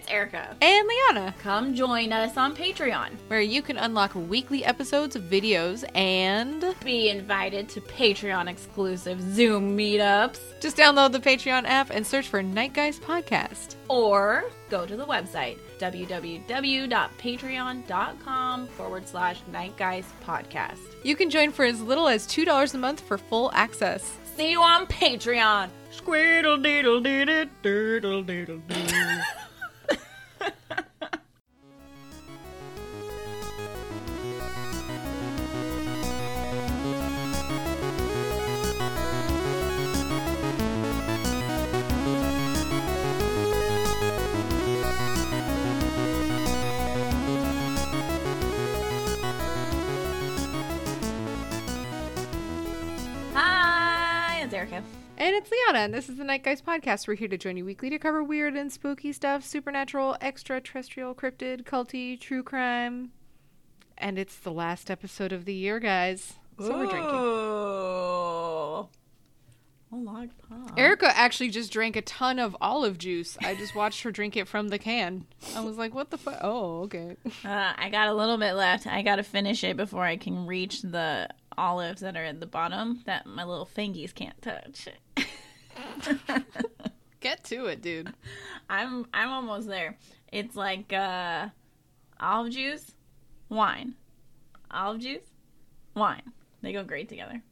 it's Erica. And Liana, Come join us on Patreon. where you can unlock weekly episodes of videos and Be invited to Patreon exclusive Zoom meetups. just download the Patreon app and search for Night Guys Podcast. Or go to the website www.patreon.com forward slash Night Guys Podcast. You can join for as little as $2 a month for full access. See you on Patreon. Squeedle deedle deedle doodle deedle doo. And and this is the Night Guys Podcast. We're here to join you weekly to cover weird and spooky stuff, supernatural, extraterrestrial, cryptid, culty, true crime. And it's the last episode of the year, guys. So we're drinking. Oh. A log pop. Erica actually just drank a ton of olive juice. I just watched her drink it from the can. I was like, what the fuck? Oh, okay. Uh, I got a little bit left. I gotta finish it before I can reach the olives that are at the bottom that my little fingies can't touch. Get to it, dude. I'm I'm almost there. It's like uh, olive juice, wine, olive juice, wine. They go great together.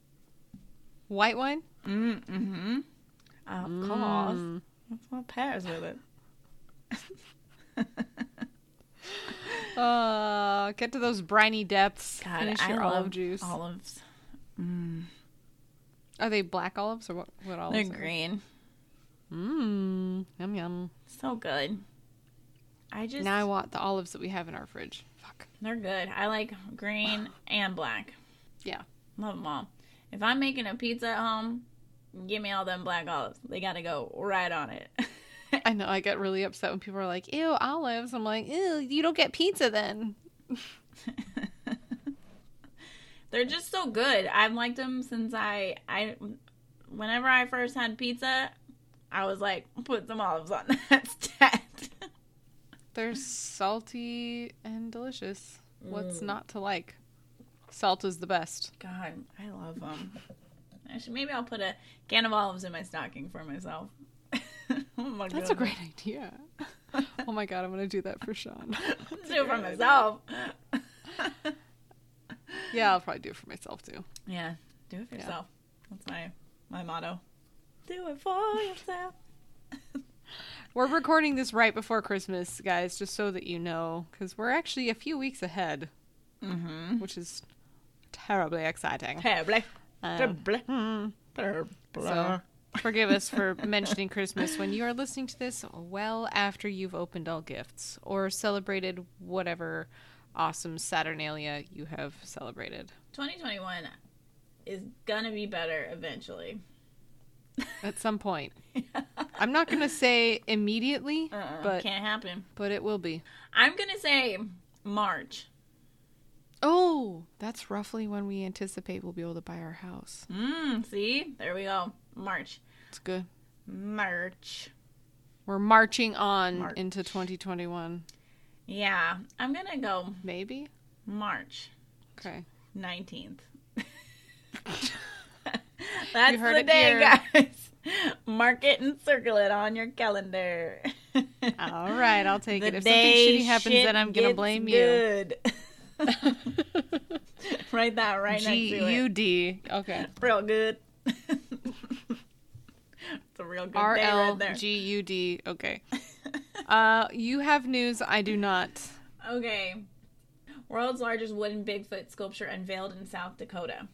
White wine? Mm hmm. Of course, that's what pairs with it. Uh, get to those briny depths. God, Finish I your love olive juice. Olives. Are they black olives or what? What olives? They're green. Mmm. Yum yum. So good. I just Now I want the olives that we have in our fridge. Fuck. they're good. I like green and black. Yeah. Love them all. If I'm making a pizza at home, give me all them black olives. They gotta go right on it. I know. I get really upset when people are like, "Ew, olives." I'm like, "Ew, you don't get pizza then." They're just so good. I've liked them since I I whenever I first had pizza, I was like, put some olives on that stat. They're salty and delicious. Mm. What's not to like? Salt is the best. God, I love them. Actually, maybe I'll put a can of olives in my stocking for myself. oh my That's a great idea. oh my god, I'm gonna do that for Sean. do it for myself. Yeah, I'll probably do it for myself too. Yeah, do it for yourself. That's my my motto. Do it for yourself. We're recording this right before Christmas, guys, just so that you know, because we're actually a few weeks ahead, Mm-hmm. which is terribly exciting. Terribly. Um, Terribly. hmm. Terribly. So forgive us for mentioning Christmas when you are listening to this well after you've opened all gifts or celebrated whatever awesome Saturnalia you have celebrated. 2021 is gonna be better eventually. At some point. I'm not going to say immediately, Uh-uh, but can't happen. but it will be. I'm gonna say March. Oh, that's roughly when we anticipate we'll be able to buy our house. Mm, see, there we go. March. It's good. March. We're marching on March. into 2021. Yeah, I'm gonna go Maybe? March Okay. 19th. That's You heard the it day, here. guys. Mark it and circle it on your calendar. All right, I'll take The it. If something shitty happens, shit then I'm gets blame good. Write that right you. next to it. D. Okay. Real good. it's a real good R day L right there. G U D. Okay. Uh, you have news. I do not. Okay. World's largest wooden Bigfoot sculpture unveiled in South Dakota.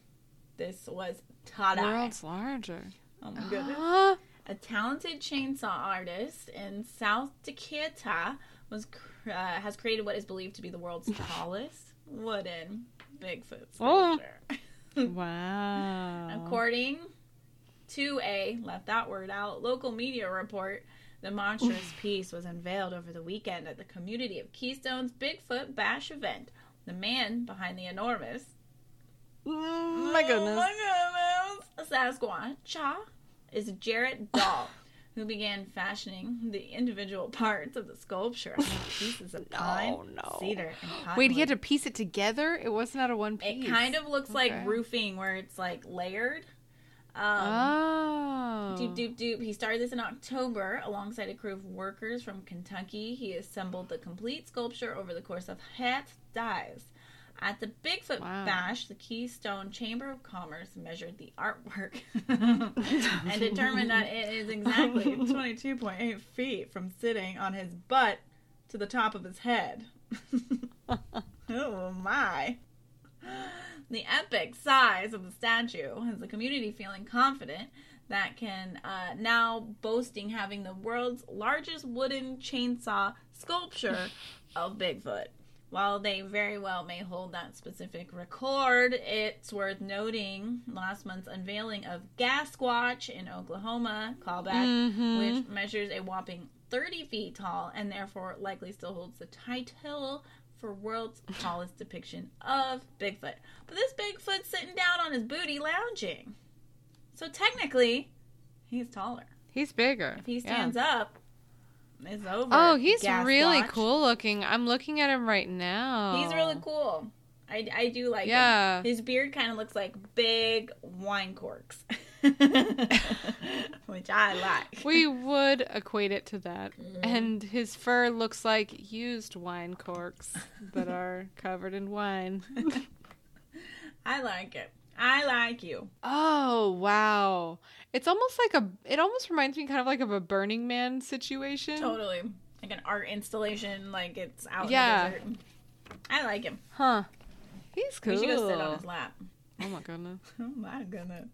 This was Tada. World's larger. Oh my goodness. Huh? A talented chainsaw artist in South Dakota was cr- uh, has created what is believed to be the world's tallest wooden Bigfoot Oh. sculpture. wow. According to a left that word out local media report, the monstrous piece was unveiled over the weekend at the community of Keystone's Bigfoot Bash event. The man behind the enormous Mm, my goodness. Oh my goodness. Sasquatch is Jarrett Dahl, who began fashioning the individual parts of the sculpture out of pieces of pine, No, no. cedar, and Wait, he had to piece it together? It wasn't out of one piece. It kind of looks like roofing where it's like layered. Um, Oh. Doop doop doop. He started this in October alongside a crew of workers from Kentucky. He assembled the complete sculpture over the course of half dives. At the Bigfoot Wow. Bash, the Keystone Chamber of Commerce measured the artwork and determined that it is exactly 22.8 feet from sitting on his butt to the top of his head. oh my. The epic size of the statue has the community feeling confident that can uh, now boasting having the world's largest wooden chainsaw sculpture of Bigfoot. While they very well may hold that specific record, it's worth noting last month's unveiling of Gasquatch in Oklahoma, callback, Mhm. which measures a whopping 30 feet tall and therefore likely still holds the title for world's tallest depiction of Bigfoot. But this Bigfoot's sitting down on his booty lounging. So technically, he's taller. He's bigger. If he Yeah. stands up, it's over. Oh, he's Gasquatch. really cool looking. I'm looking at him right now. He's really cool. I, I do like Yeah. him. His beard kind of looks like big wine corks, which I like. We would equate it to that. Mm-hmm. And his fur looks like used wine corks that are covered in wine. I like it. I like you. Oh, wow. It's almost like a it almost reminds me kind of like of a Burning Man situation. Totally. Like an art installation, like it's out Yeah. in the desert. I like him. Huh. He's cool. We should go sit on his lap. Oh my goodness. Oh my goodness.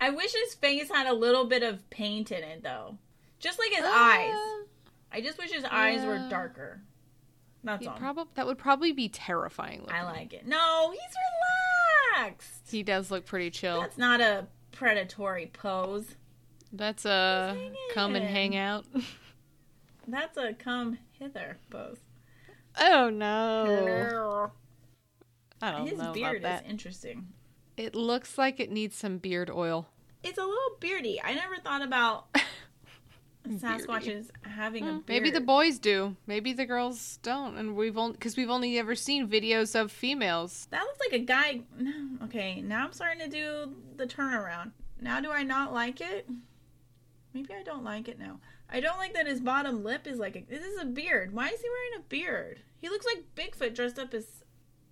I wish his face had a little bit of paint in it though. Just like his eyes. Uh, I just wish his eyes were darker. That's all. prob- that would probably be terrifying looking. I like it. No, he's relaxed. He does look pretty chill. That's not a predatory pose. That's a come and hang out. That's a come hither pose. Oh no. I don't His know beard about that. is interesting. It looks like it needs some beard oil. It's a little beardy. I never thought about Sasquatches having a beard. Maybe the boys do. Maybe the girls don't, and we've only because we've only ever seen videos of females. That looks like a guy. Okay, now I'm starting to do the turnaround. Now do I not like it? Maybe I don't like it now. I don't like that his bottom lip is like a, this is a beard. Why is he wearing a beard? He looks like Bigfoot dressed up as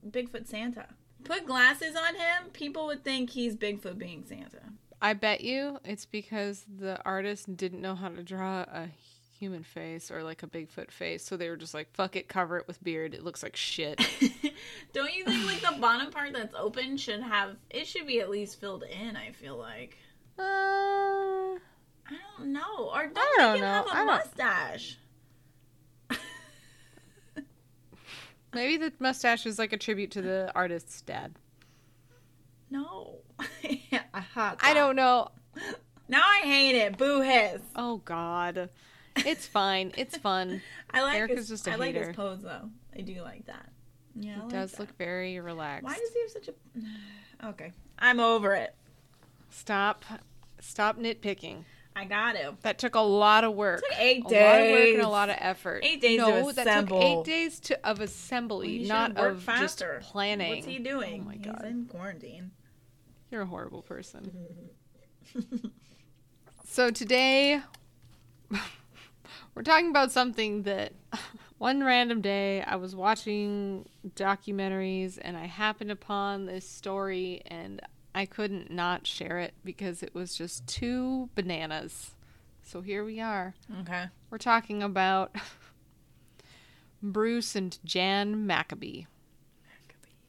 Bigfoot Santa. Put glasses on him, people would think he's Bigfoot being Santa. I bet you it's because the artist didn't know how to draw a human face or like a Bigfoot face, so they were just like, "Fuck it, cover it with beard. It looks like shit." don't you think like the bottom part that's open should have it should be at least filled in? I feel like uh, I don't know, or don't, don't know. have a I don't- mustache. Maybe the mustache is like a tribute to the artist's dad. No. I I don't know. Now I hate it. Boo hiss. Oh God, it's fine. It's fun. I like Erica's his, just a I like his pose though. I do like that. Yeah, It like does that. look very relaxed. Why does he have such a? Okay, I'm over it. Stop, stop nitpicking. I got him. That took a lot of work. Took eight a lot of work days. and a lot of effort. Eight days no, that took eight days to of assembly, he not of faster. just planning. What's he doing? Oh my god, He's in quarantine. You're a horrible person. so today we're talking about something that one random day I was watching documentaries and I happened upon this story and I couldn't not share it because it was just two bananas. So here we are. Okay. We're talking about Bruce and Jan Maccabee.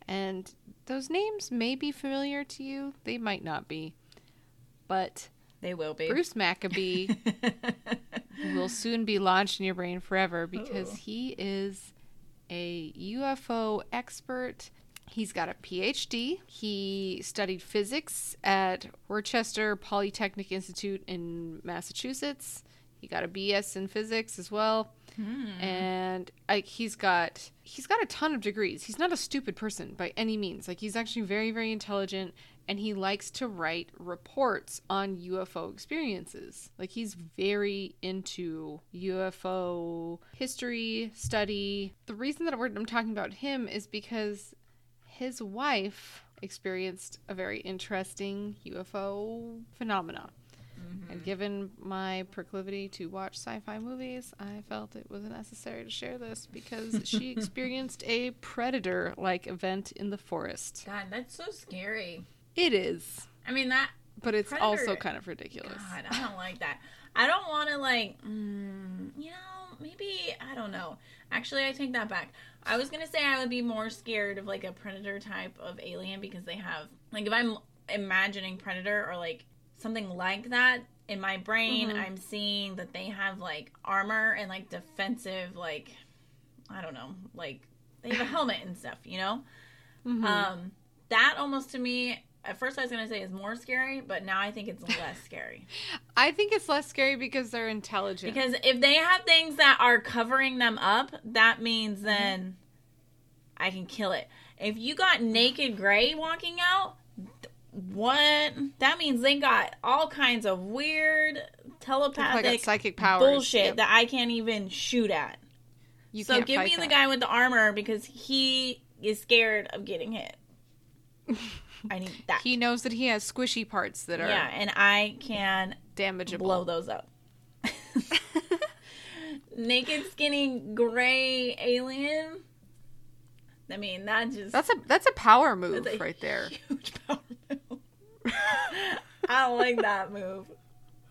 And those names may be familiar to you, they might not be. But They will be. Bruce Maccabee will soon be launched in your brain forever because Ooh. he is a UFO expert. He's got a PhD. He studied physics at Worcester Polytechnic Institute in Massachusetts. He got a BS in physics as well Hmm. and like he's got he's got a ton of degrees. He's not a stupid person by any means. Like he's actually very very intelligent and he likes to write reports on UFO experiences. Like he's very into UFO history, study. The reason that I'm talking about him is because his wife experienced a very interesting UFO phenomenon. And given my proclivity to watch sci fi movies, I felt it was necessary to share this because she experienced a predator like event in the forest. God, that's so scary. It is, I mean that. but it's Predator- also kind of ridiculous. God, I don't like that. I don't want to like. Mm, you know, maybe I don't know. Actually, I take that back. I was gonna say I would be more scared of like a predator type of alien because they have like if I'm imagining predator or like something like that in my brain, Mhm. I'm seeing that they have like armor and like defensive like I don't know like they have a helmet and stuff, you know. Mhm. Um, that almost to me, at first I was gonna say it's more scary, but now I think it's less scary I think it's less scary because they're intelligent. because if they have things that are covering them up, that means mm-hmm. then I can kill it. If you got naked gray walking out, what? That means they got all kinds of weird telepathic got psychic powers. bullshit Yep. that I can't even shoot at. You so can't give me the guy with the armor because he is scared of getting hit. I need that. He knows that he has squishy parts that are yeah, and I can damageable. blow those up. Naked, skinny, gray alien. I mean, that just That's a that's a power move that's a right there. Huge power move. I don't like that move.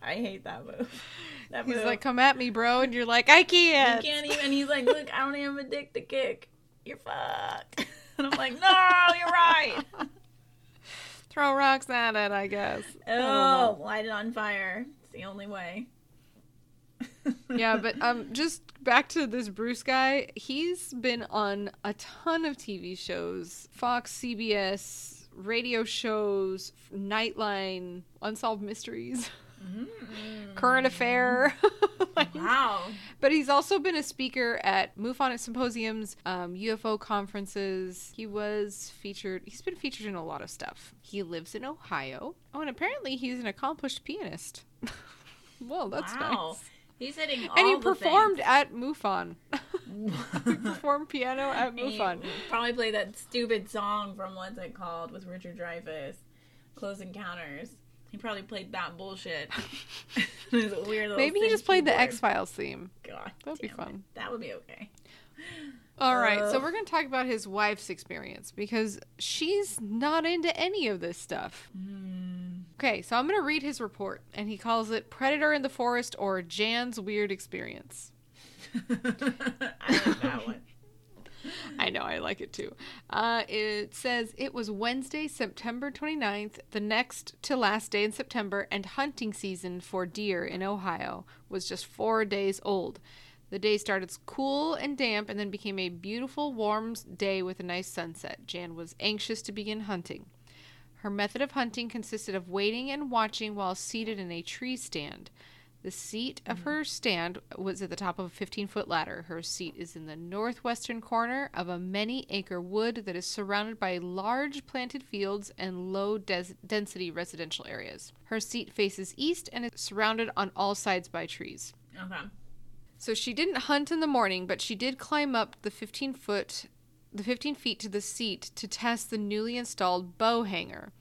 I hate that move. That He's move. like, "Come at me, bro," and you're like, "I can't." you can't even. He's like, look, I don't even have a dick to kick. You're fucked. And I'm like, no, you're right. Throw rocks at it, I guess. Oh, light it on fire. It's the only way. yeah, but um, just back to this Bruce guy. He's been on a ton of TV shows, Fox, CBS, radio shows, Nightline, Unsolved Mysteries, Current Affair. Like, Wow. But he's also been a speaker at MUFON symposiums, um, UFO conferences. He was featured. He's been featured in a lot of stuff. He lives in Ohio. Oh, and apparently he's an accomplished pianist. well, that's wow. nice. He's hitting all And he performed things. at MUFON. he performed piano at And he MUFON. Probably played that stupid song from what's it called with Richard Dreyfuss, Close Encounters. He probably played that bullshit. His weird little Maybe he just played the. X Files theme. God, That'd be fun. it. That would be okay. All right, so we're going to talk about his wife's experience because she's not into any of this stuff. Hmm. Okay, so I'm going to read his report, and he calls it Predator in the Forest or Jan's Weird Experience. I like that one. I know, I like it too. Uh, it says it was Wednesday, September 29th, the next to last day in September, and hunting season for deer in Ohio was just four days old. The day started cool and damp and then became a beautiful, warm day with a nice sunset. Jan was anxious to begin hunting. Her method of hunting consisted of waiting and watching while seated in a tree stand. The seat of mm-hmm. her stand was at the top of a 15 foot ladder. Her seat is in the northwestern corner of a many acre wood that is surrounded by large planted fields and low des- density residential areas. Her seat faces east and is surrounded on all sides by trees. Okay. So she didn't hunt in the morning, but she did climb up the 15 foot, the 15 feet to the seat to test the newly installed bow hanger.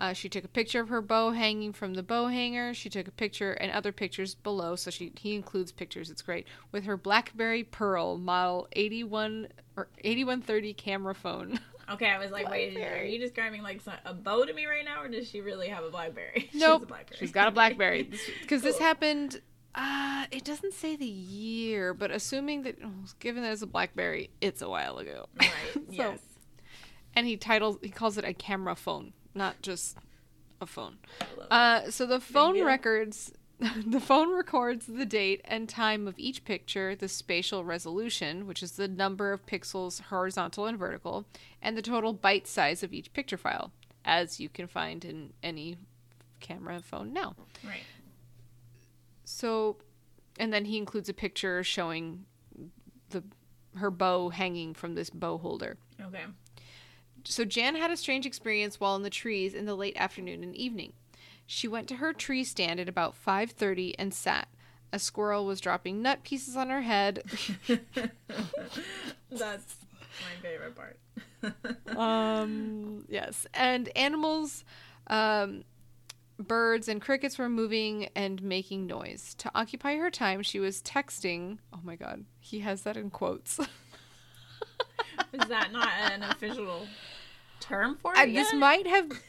Uh, she took a picture of her bow hanging from the bow hanger. She took a picture and other pictures below. So she he includes pictures. It's great with her BlackBerry Pearl model 81 or 8130 camera phone. Okay, I was like, wait, are you describing like a bow to me right now, or does she really have a BlackBerry? Nope, a BlackBerry. she's got a BlackBerry because this happened. Uh, it doesn't say the year, but assuming that, oh, given that it's a BlackBerry, it's a while ago. Right. So- Yes. and he titles he calls it a camera phone, not just a phone. I love it. Uh, so the phone records, the phone records the date and time of each picture, the spatial resolution, which is the number of pixels horizontal and vertical, and the total byte size of each picture file, as you can find in any camera phone now. right. So, and then he includes a picture showing the her bow hanging from this bow holder. Okay. So Jan had a strange experience while in the trees in the late afternoon and evening. She went to her tree stand at about 5:30 and sat. A squirrel was dropping nut pieces on her head. That's my favorite part. um, yes, and animals, um, birds and crickets were moving and making noise. To occupy her time, she was texting. Oh my god, he has that in quotes. Is that not an official term for it? Uh, this might have.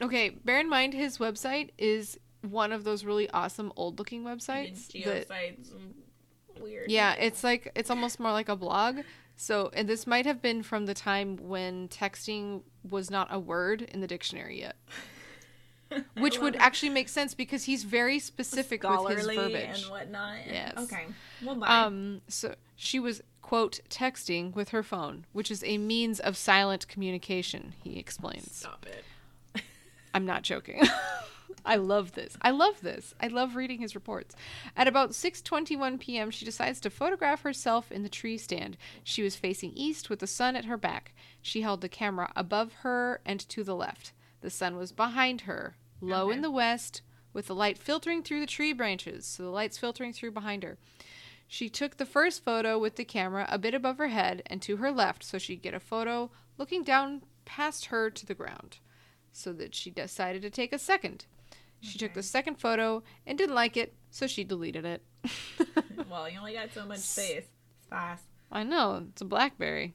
Okay, bear in mind his website is one of those really awesome old looking websites. that- GeoCities. Weird. yeah, it's like it's almost more like a blog. So, and this might have been from the time when texting was not a word in the dictionary yet. Which would it. actually make sense because he's very specific with his verbiage. and whatnot. Yes. Okay. Well, bye. Um, so she was quote texting with her phone, which is a means of silent communication. He explains. Stop it. I'm not joking. I love this. I love this. I love reading his reports. At about 6:21 p.m., she decides to photograph herself in the tree stand. She was facing east with the sun at her back. She held the camera above her and to the left. The sun was behind her, low in the west, with the light filtering through the tree branches. So the light's filtering through behind her. She took the first photo with the camera a bit above her head and to her left so she'd get a photo looking down past her to the ground. So that she decided to take a second. She took the second photo and didn't like it, so she deleted it. well, you only got so much space. It's fast. I know, it's a Blackberry.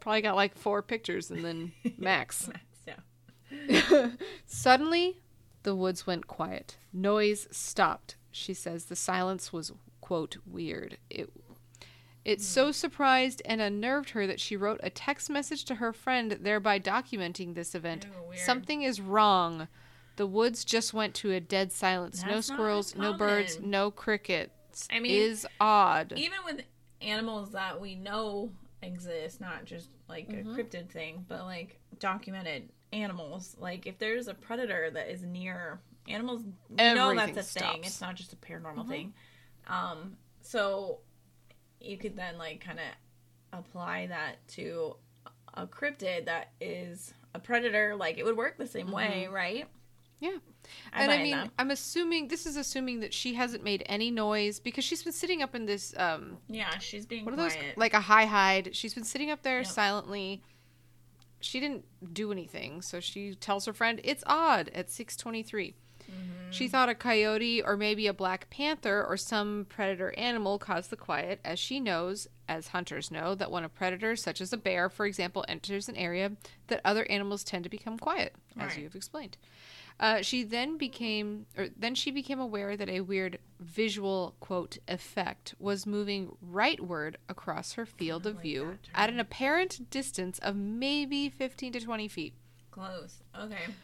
Probably got like four pictures and then max. Max, yeah. Suddenly, the woods went quiet. Noise stopped. She says the silence was, quote, weird. It, it so surprised and unnerved her that she wrote a text message to her friend, thereby documenting this event. Ew. Something is wrong. The woods just went to a dead silence. no That's not squirrels, no birds, no crickets. I mean, is odd. Even with animals that we know exist, not just like Mm-hmm. a cryptid thing, but like documented animals. Like if there's a predator that is near animals, we know that's a thing. It's not just a paranormal Mm-hmm. thing. Um, so you could then like kind of apply that to a cryptid that is a predator. Like it would work the same way, right? Mm-hmm. Yeah. I'm and I mean, that. I'm assuming this is assuming that she hasn't made any noise because she's been sitting up in this um Yeah, she's being what are quiet. those like a high hide. She's been sitting up there Yep. silently. She didn't do anything, so she tells her friend it's odd at 6:23. Mm-hmm. She thought a coyote or maybe a black panther or some predator animal caused the quiet, as she knows, as hunters know, that when a predator, such as a bear, for example, enters an area, that other animals tend to become quiet, as Right. you have explained. Uh, she then became, or then she became aware that a weird visual quote effect was moving rightward across her field of like view at an apparent distance of maybe 15 to 20 feet. Close. Okay.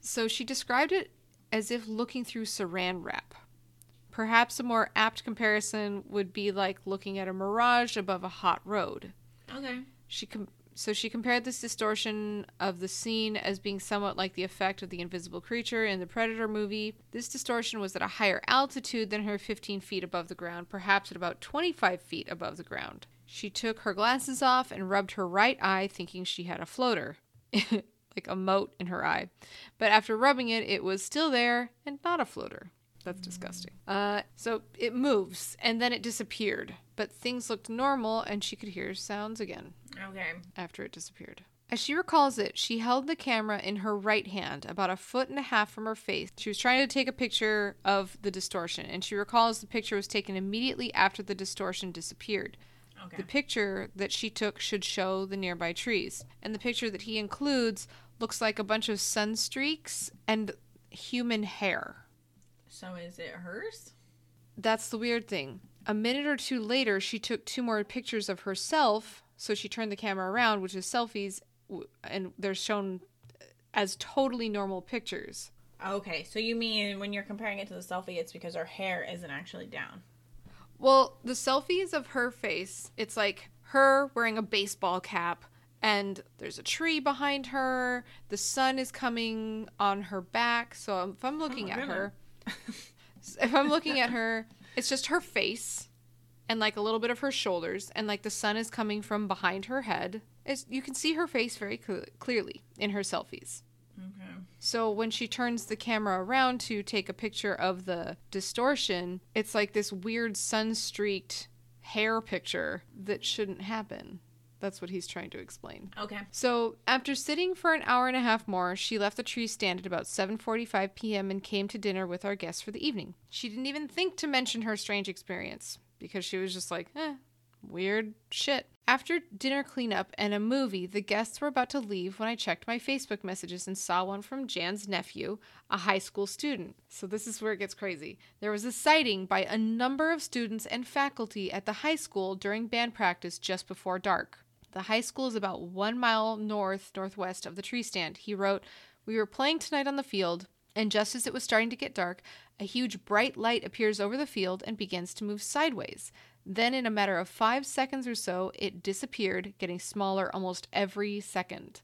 So she described it as if looking through saran wrap. Perhaps a more apt comparison would be like looking at a mirage above a hot road. Okay. She com- so she compared this distortion of the scene as being somewhat like the effect of the invisible creature in the Predator movie. This distortion was at a higher altitude than her 15 feet above the ground, perhaps at about 25 feet above the ground. She took her glasses off and rubbed her right eye, thinking she had a floater, like a mote in her eye. But after rubbing it, it was still there and not a floater. That's disgusting. Uh, so it moves and then it disappeared, but things looked normal and she could hear sounds again Okay. after it disappeared. As she recalls it, she held the camera in her right hand, about a foot and a half from her face. She was trying to take a picture of the distortion, and she recalls the picture was taken immediately after the distortion disappeared. Okay. The picture that she took should show the nearby trees, and the picture that he includes looks like a bunch of sun streaks and human hair. So is it hers? That's the weird thing. A minute or two later, she took two more pictures of herself. So she turned the camera around, which is selfies, and they're shown as totally normal pictures. Okay, so you mean when you're comparing it to the selfie, it's because her hair isn't actually down. Well, the selfies of her face, it's like her wearing a baseball cap, and there's a tree behind her. The sun is coming on her back. So if I'm looking Oh, at really? her, if I'm looking at her, it's just her face and like a little bit of her shoulders, and like the sun is coming from behind her head. It's, you can see her face very cl- clearly in her selfies. So when she turns the camera around to take a picture of the distortion, it's like this weird sun streaked hair picture that shouldn't happen. That's what he's trying to explain. Okay. So, after sitting for an hour and a half more, she left the tree stand at about 7:45 p.m. and came to dinner with our guests for the evening. She didn't even think to mention her strange experience because she was just like, "Eh, weird shit." After dinner cleanup and a movie, the guests were about to leave when I checked my Facebook messages and saw one from Jan's nephew, a high school student. So this is where it gets crazy. There was a sighting by a number of students and faculty at the high school during band practice just before dark. The high school is about one mile north northwest of the tree stand. He wrote, We were playing tonight on the field, and just as it was starting to get dark, a huge bright light appears over the field and begins to move sideways. Then, in a matter of five seconds or so, it disappeared, getting smaller almost every second.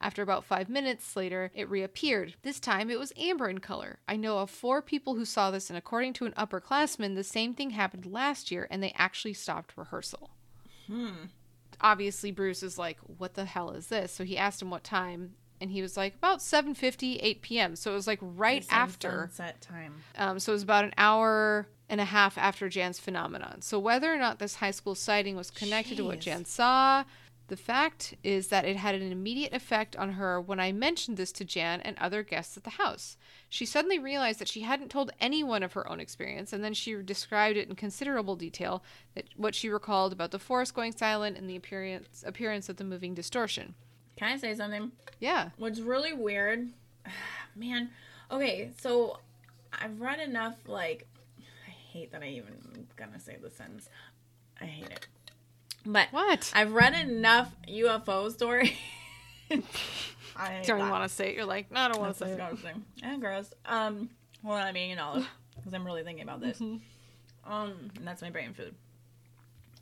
After about five minutes later, it reappeared. This time it was amber in color. I know of four people who saw this, and according to an upperclassman, the same thing happened last year and they actually stopped rehearsal. Hmm. Obviously, Bruce is like, What the hell is this? So he asked him what time, and he was like, About 7 8 p.m. So it was like right after. sunset time. Um, so it was about an hour and a half after Jan's phenomenon. So whether or not this high school sighting was connected to what Jan saw, the fact is that it had an immediate effect on her when I mentioned this to Jan and other guests at the house. She suddenly realized that she hadn't told anyone of her own experience, and then she described it in considerable detail that what she recalled about the forest going silent and the appearance appearance of the moving distortion. Can I say something? Yeah. What's really weird, man. Okay, so I've read enough. Like, I hate that I even gonna say the sentence. I hate it. But What? I've read enough UFO stories. I don't want to say it. You're like, no, I don't want to say it. disgusting and gross. Um, well, I'm eating an olive because I'm really thinking about this. Mm-hmm. Um, and that's my brain food.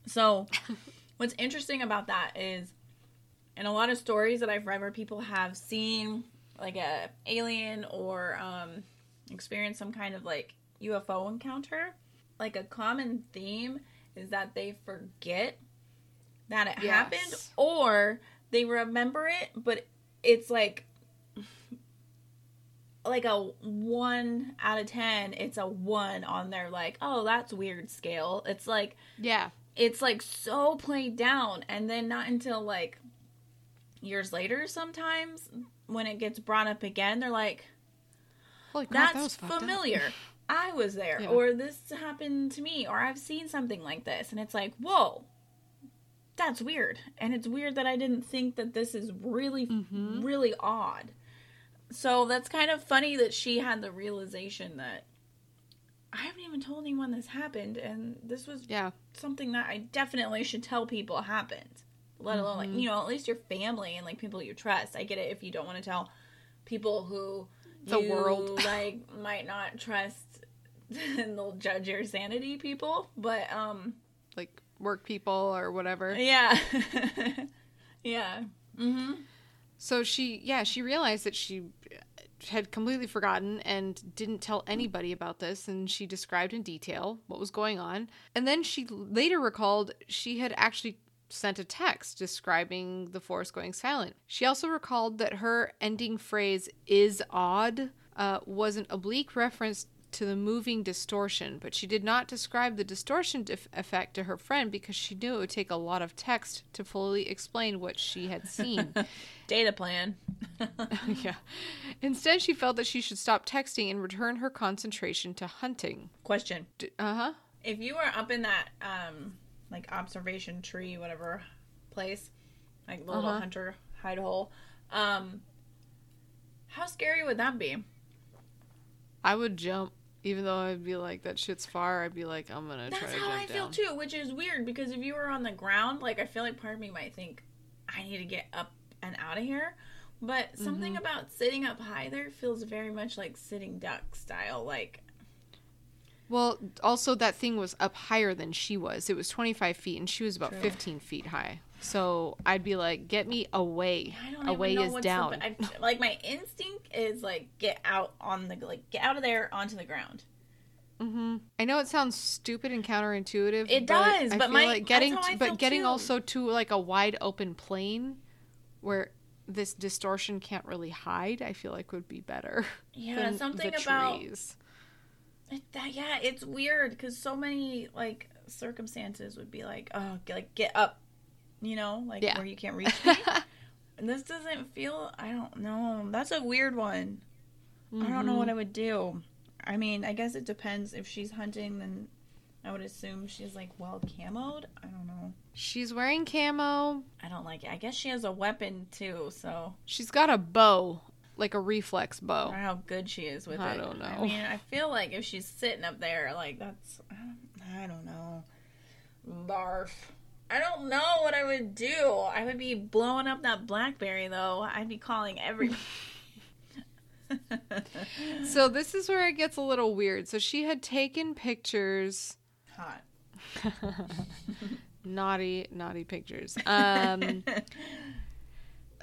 So, what's interesting about that is, in a lot of stories that I've read where people have seen like a alien or um, experienced some kind of like UFO encounter, like a common theme is that they forget that it Yes. happened or they remember it, but it's like like a one out of ten. It's a one on their like, oh, that's weird scale. It's like Yeah. it's like so played down, and then not until like years later, sometimes when it gets brought up again, they're like, crap, that that's up. familiar. I was there, Yeah. or this happened to me, or I've seen something like this, and it's like, whoa, that's weird, and it's weird that I didn't think that this is really, Mhm. really odd. So that's kind of funny that she had the realization that I haven't even told anyone this happened, and this was Yeah. something that I definitely should tell people happened. Let alone like Mhm. you know at least your family and like people you trust. I get it if you don't want to tell people who The you, world. like might not trust and they'll judge your sanity people. But um Like work people or whatever. yeah. yeah. Mm-hmm. So she, yeah, she realized that she had completely forgotten and didn't tell anybody about this. And she described in detail what was going on. And then she later recalled she had actually sent a text describing the forest going silent. She also recalled that her ending phrase, is odd, uh, was an oblique reference to the moving distortion, but she did not describe the distortion def- effect to her friend because she knew it would take a lot of text to fully explain what she had seen. Data plan. yeah. Instead, she felt that she should stop texting and return her concentration to hunting. Question. Uh huh. If you were up in that um like observation tree, whatever place, like the little Uh-huh. hunter hide hole, um how scary would that be? I would jump, even though I'd be like, that shit's far. I'd be like, I'm gonna That's try to jump That's how I feel too, which is weird because if you were on the ground, like I feel like part of me might think I need to get up and out of here. But something Mm-hmm. about sitting up high there feels very much like sitting duck style. Like Well, also that thing was up higher than she was. It was 25 feet, and she was about True. 15 feet high. So I'd be like, get me away. I don't Away is down. I, like my instinct is like get out on the like get out of there onto the ground. Mm-hmm. I know it sounds stupid and counterintuitive. It but does, but my- like getting, that's how I but getting too. also to like a wide open plane where this distortion can't really hide. I feel like would be better. Yeah, something about trees. It, that, yeah, it's weird because so many like circumstances would be like, oh, get, like get up, you know, like Yeah. where you can't reach me. and this doesn't feel. I don't know. That's a weird one. I don't know Mm-hmm. what I would do. I mean, I guess it depends. If she's hunting, then I would assume she's like well camoed. I don't know. She's wearing camo. I don't like it. I guess she has a weapon too, so She's got a bow, like a reflex I bow. don't know how good she is with I it. I don't know. I mean, I feel like if she's sitting up there, like that's I don't, I don't know. Barf. I don't know what I would do. I would be blowing up that BlackBerry though. I'd be calling every. So this is where it gets a little weird. So she had taken pictures Hot. naughty naughty pictures um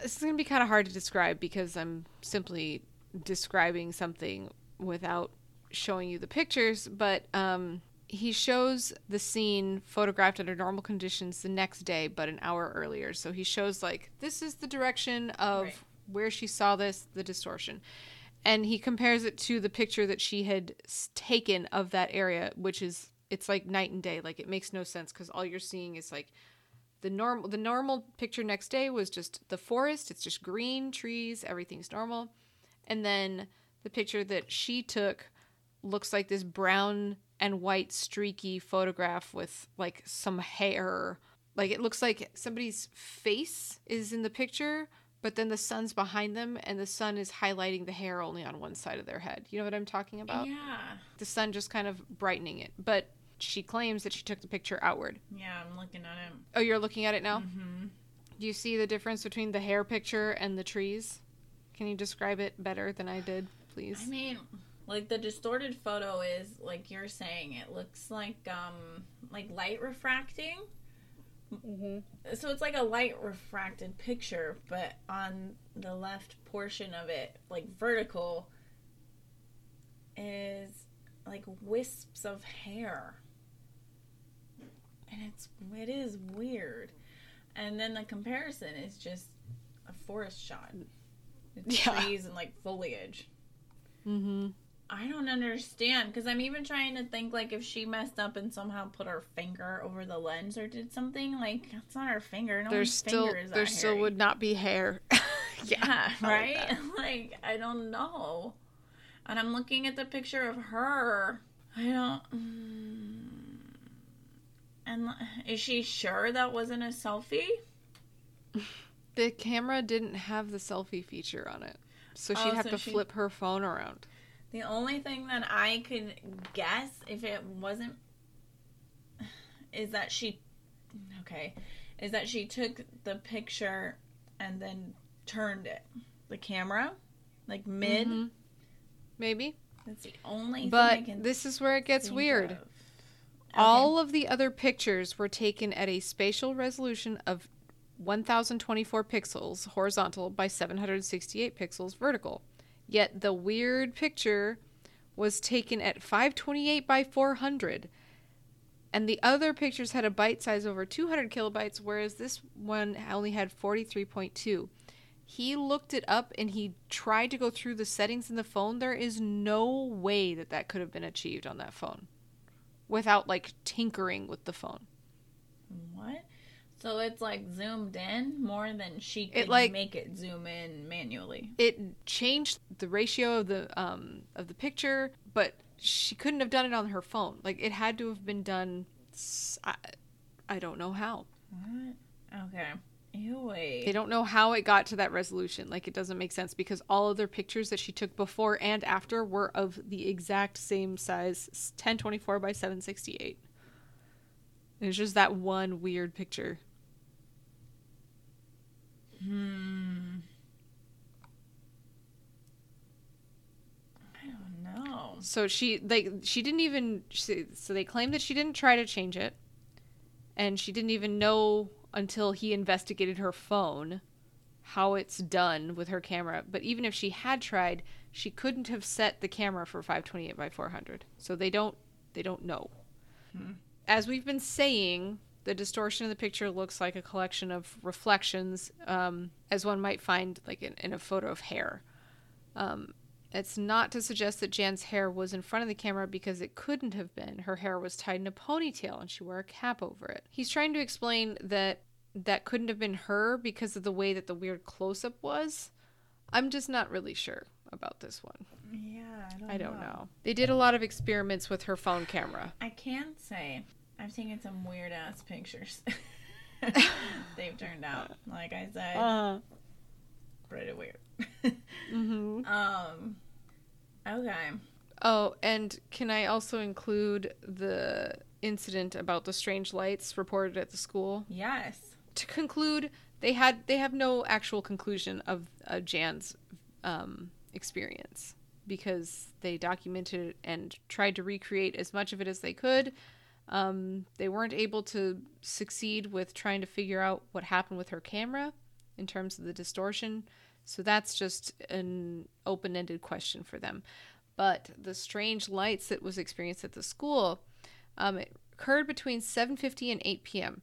this is going to be kind of hard to describe because i'm simply describing something without showing you the pictures but um he shows the scene photographed under normal conditions the next day but an hour earlier. So he shows like this is the direction of Right. where she saw this the distortion. And he compares it to the picture that she had taken of that area which is it's like night and day. Like it makes no sense because all you're seeing is like the normal the normal picture next day was just the forest it's just green trees everything's normal. And then the picture that she took looks like this brown and white streaky photograph with like some hair. Like it looks like somebody's face is in the picture but then the sun's behind them and the sun is highlighting the hair only on one side of their head. You know what i'm talking about? Yeah. the sun just kind of brightening it. But she claims that she took the picture outward Yeah, I'm looking at it. oh you're looking at it now Mm-hmm. do you see the difference between the hair picture and the trees can you describe it better than i did please I mean, like the distorted photo is like you're saying. It looks like um like light refracting. So it's like a light refracted picture, but on the left portion of it, like vertical, is like wisps of hair. And it's it is weird. And then the comparison is just a forest shot. It's Yeah. trees and like foliage. mm-hmm I don't understand because I'm even trying to think like if she messed up and somehow put her finger over the lens or did something like that's not her finger. No there's still finger is there still hairy. would not be hair yeah, like right. that. Like I don't know, and I'm looking at the picture of her. I don't. Mm, and is she sure that wasn't a selfie? the camera didn't have the selfie feature on it so she'd Oh, have so to she- flip her phone around The only thing that I could guess if it wasn't is that she okay, is that she took the picture and then turned it. The camera like mid. Mhm. maybe That's the only thing but I can this is where it gets weird of. All of the other pictures were taken at a spatial resolution of 1024 pixels horizontal by 768 pixels vertical. Yet the weird picture was taken at 528 by 400. And the other pictures had a byte size over 200 kilobytes, whereas this one only had 43.2. He looked it up and he tried to go through the settings in the phone. There is no way that that could have been achieved on that phone without like tinkering with the phone. What? So it's like zoomed in more than she could It, like- make it zoom in manually. It changed the ratio of the um of the picture, but she couldn't have done it on her phone. Like it had to have been done. I, I don't know how. What? Okay. Ew. They don't know how it got to that resolution. Like it doesn't make sense because all other pictures that she took before and after were of the exact same size, 1024 by 768. It's just that one weird picture. Hmm. I don't know. So she like she didn't even she, so they claim that she didn't try to change it, and she didn't even know until he investigated her phone how it's done with her camera. But even if she had tried, she couldn't have set the camera for 528 by 400. So they don't they don't know. As we've been saying, the distortion in the picture looks like a collection of reflections, um, as one might find like in, in a photo of hair. Um, it's not to suggest that Jan's hair was in front of the camera because it couldn't have been. Her hair was tied in a ponytail and she wore a cap over it. He's trying to explain that that couldn't have been her because of the way that the weird close up was. I'm just not really sure about this one. Yeah, I don't, I don't know. They did a lot of experiments with her phone camera. I can say I've taken some weird ass pictures. They've turned out, like I said, Uh, pretty weird. hmm um. Okay. Oh, and can I also include the incident about the strange lights reported at the school? Yes. To conclude, they had they have no actual conclusion of Jan's um, experience because they documented and tried to recreate as much of it as they could. Um, they weren't able to succeed with trying to figure out what happened with her camera in terms of the distortion. So that's just an open ended question for them. But the strange lights that was experienced at the school, um, occurred between 7:50 and 8 p.m.,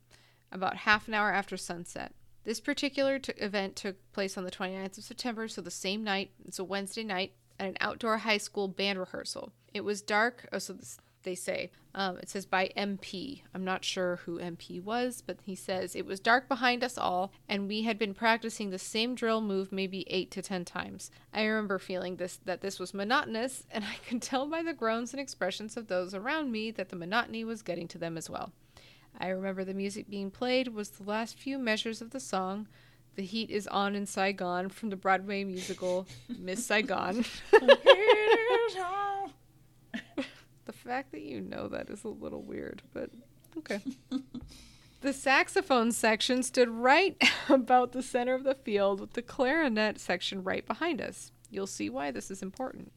about half an hour after sunset. This particular t- event took place on the 29th of September, so the same night. It's a Wednesday night at an outdoor high school band rehearsal. It was dark. Oh, so this, they say. Um, it says by MP. I'm not sure who MP was, but he says it was dark behind us all, and we had been practicing the same drill move maybe eight to ten times. I remember feeling this that this was monotonous, and I could tell by the groans and expressions of those around me that the monotony was getting to them as well. I remember the music being played was the last few measures of the song. The heat is on in Saigon from the Broadway musical Miss Saigon. The fact that you know that is a little weird, but okay. the saxophone section stood right about the center of the field with the clarinet section right behind us. You'll see why this is important.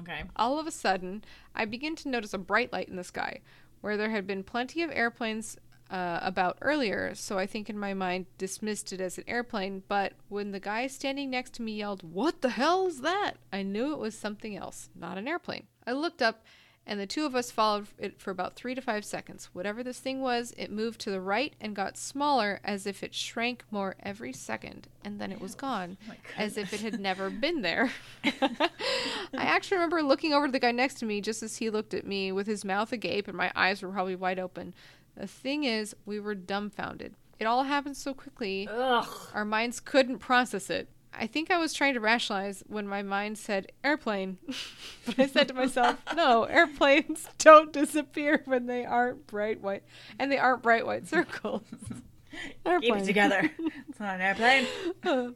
okay. All of a sudden, I begin to notice a bright light in the sky, where there had been plenty of airplanes uh, about earlier, so I think in my mind dismissed it as an airplane. But when the guy standing next to me yelled, What the hell is that? I knew it was something else, not an airplane. I looked up, and the two of us followed it for about three to five seconds. Whatever this thing was, it moved to the right and got smaller as if it shrank more every second, and then it was gone, oh my as if it had never been there. I actually remember looking over to the guy next to me just as he looked at me with his mouth agape, and my eyes were probably wide open. The thing is, we were dumbfounded. It all happened so quickly, Ugh. our minds couldn't process it. I think I was trying to rationalize when my mind said airplane. but I said to myself, no, airplanes don't disappear when they aren't bright white. And they aren't bright white circles. Keep it together. It's not an airplane.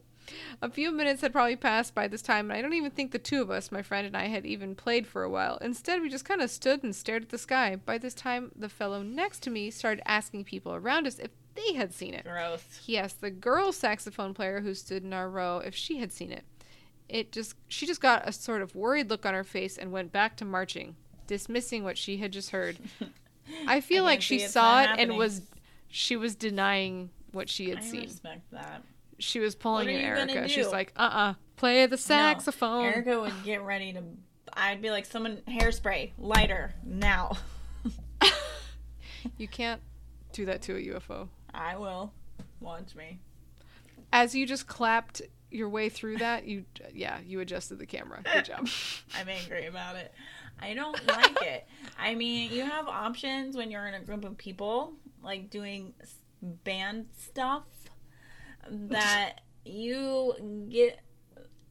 a few minutes had probably passed by this time, and I don't even think the two of us, my friend and I, had even played for a while. Instead, we just kind of stood and stared at the sky. By this time, the fellow next to me started asking people around us if they had seen it. Gross. He asked the girl saxophone player who stood in our row if she had seen it. It just she just got a sort of worried look on her face and went back to marching, dismissing what she had just heard. I feel I like she saw it happening. and was she was denying what she had I seen. respect that. She was pulling What are an you gonna Erica. She's like, uh uh play the saxophone. No, Erica would get ready to. I'd be like, someone hairspray, lighter now. You can't do that to a UFO. I will. Watch me. As you just clapped your way through that, you yeah, you adjusted the camera. Good job. I'm angry about it. I don't like it. I mean, you have options when you're in a group of people, like doing band stuff, that you get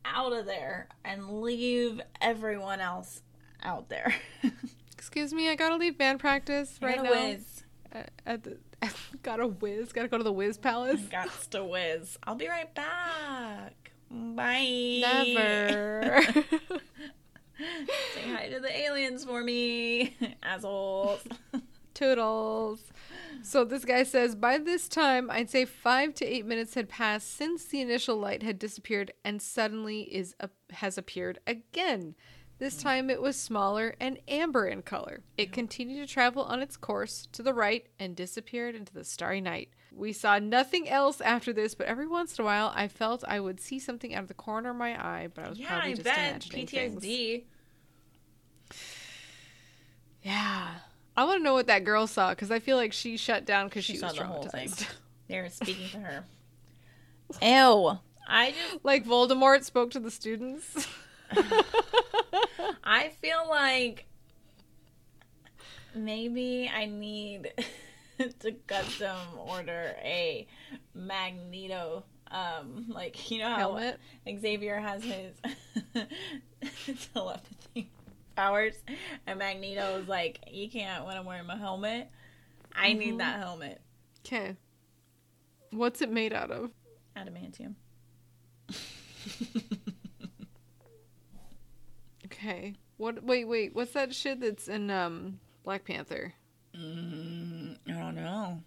out of there and leave everyone else out there. Excuse me, I gotta leave band practice right now. At, uh, at the, gotta whiz. Gotta go to the whiz palace. Got to whiz. I'll be right back. Bye. Never. Say hi to the aliens for me, assholes. Toodles. So this guy says by this time, I'd say five to eight minutes had passed since the initial light had disappeared, and suddenly is a, has appeared again. This time it was smaller and amber in color. It continued to travel on its course to the right and disappeared into the starry night. We saw nothing else after this, but every once in a while I felt I would see something out of the corner of my eye, but I was yeah, probably I just bet imagining things. PTSD. Yeah. I want to know what that girl saw because I feel like she shut down because she, She was saw the whole thing. They were speaking to her. Ew. I just like Voldemort spoke to the students. I feel like maybe I need to custom order a Magneto. Um, like you know how Helmet. Xavier has his telepathy powers, and Magneto is like, you can't when I'm wearing my helmet. I Mhm. need that helmet. Okay. What's it made out of? Adamantium. Okay. What? Wait, wait. What's that shit that's in um Black Panther? Mm, I don't know.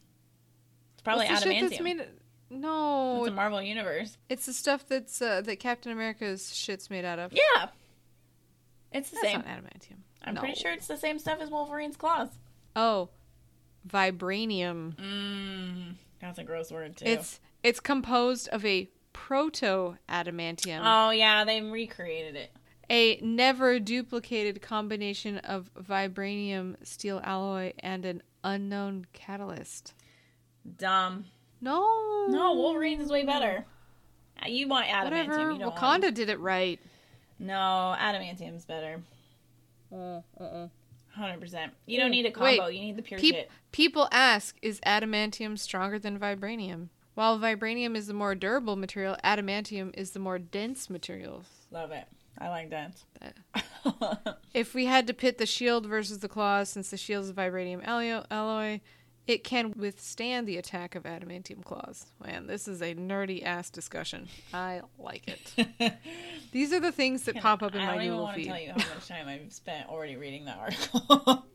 It's probably What's adamantium. made? No, it's a Marvel universe. it's the stuff that's uh, that Captain America's shit's made out of. Yeah. It's the That's same. not adamantium. I'm No. pretty sure it's the same stuff as Wolverine's claws. Oh, vibranium. Mmm. That's a gross word too. It's it's composed of a proto adamantium, Oh yeah, they recreated it. A never duplicated combination of vibranium, steel alloy, and an unknown catalyst. Dumb. No, No, Wolverine is way better. Uh, You want adamantium. Whatever. You don't Wakanda want... did it right. No, adamantium's better. Mm, mm, mm. Hundred percent. You don't need a Wait. combo. You need the pure shit. people ask, is adamantium stronger than vibranium? While vibranium is the more durable material, adamantium is the more dense material. Love it. I like that. If we had to pit the shield versus the claws, since the shield is vibranium allo- alloy, it can withstand the attack of adamantium claws. Man, this is a nerdy ass discussion. I like it. These are the things that pop up in I my don't even Google want to feed. tell you how much time I've spent already reading that article.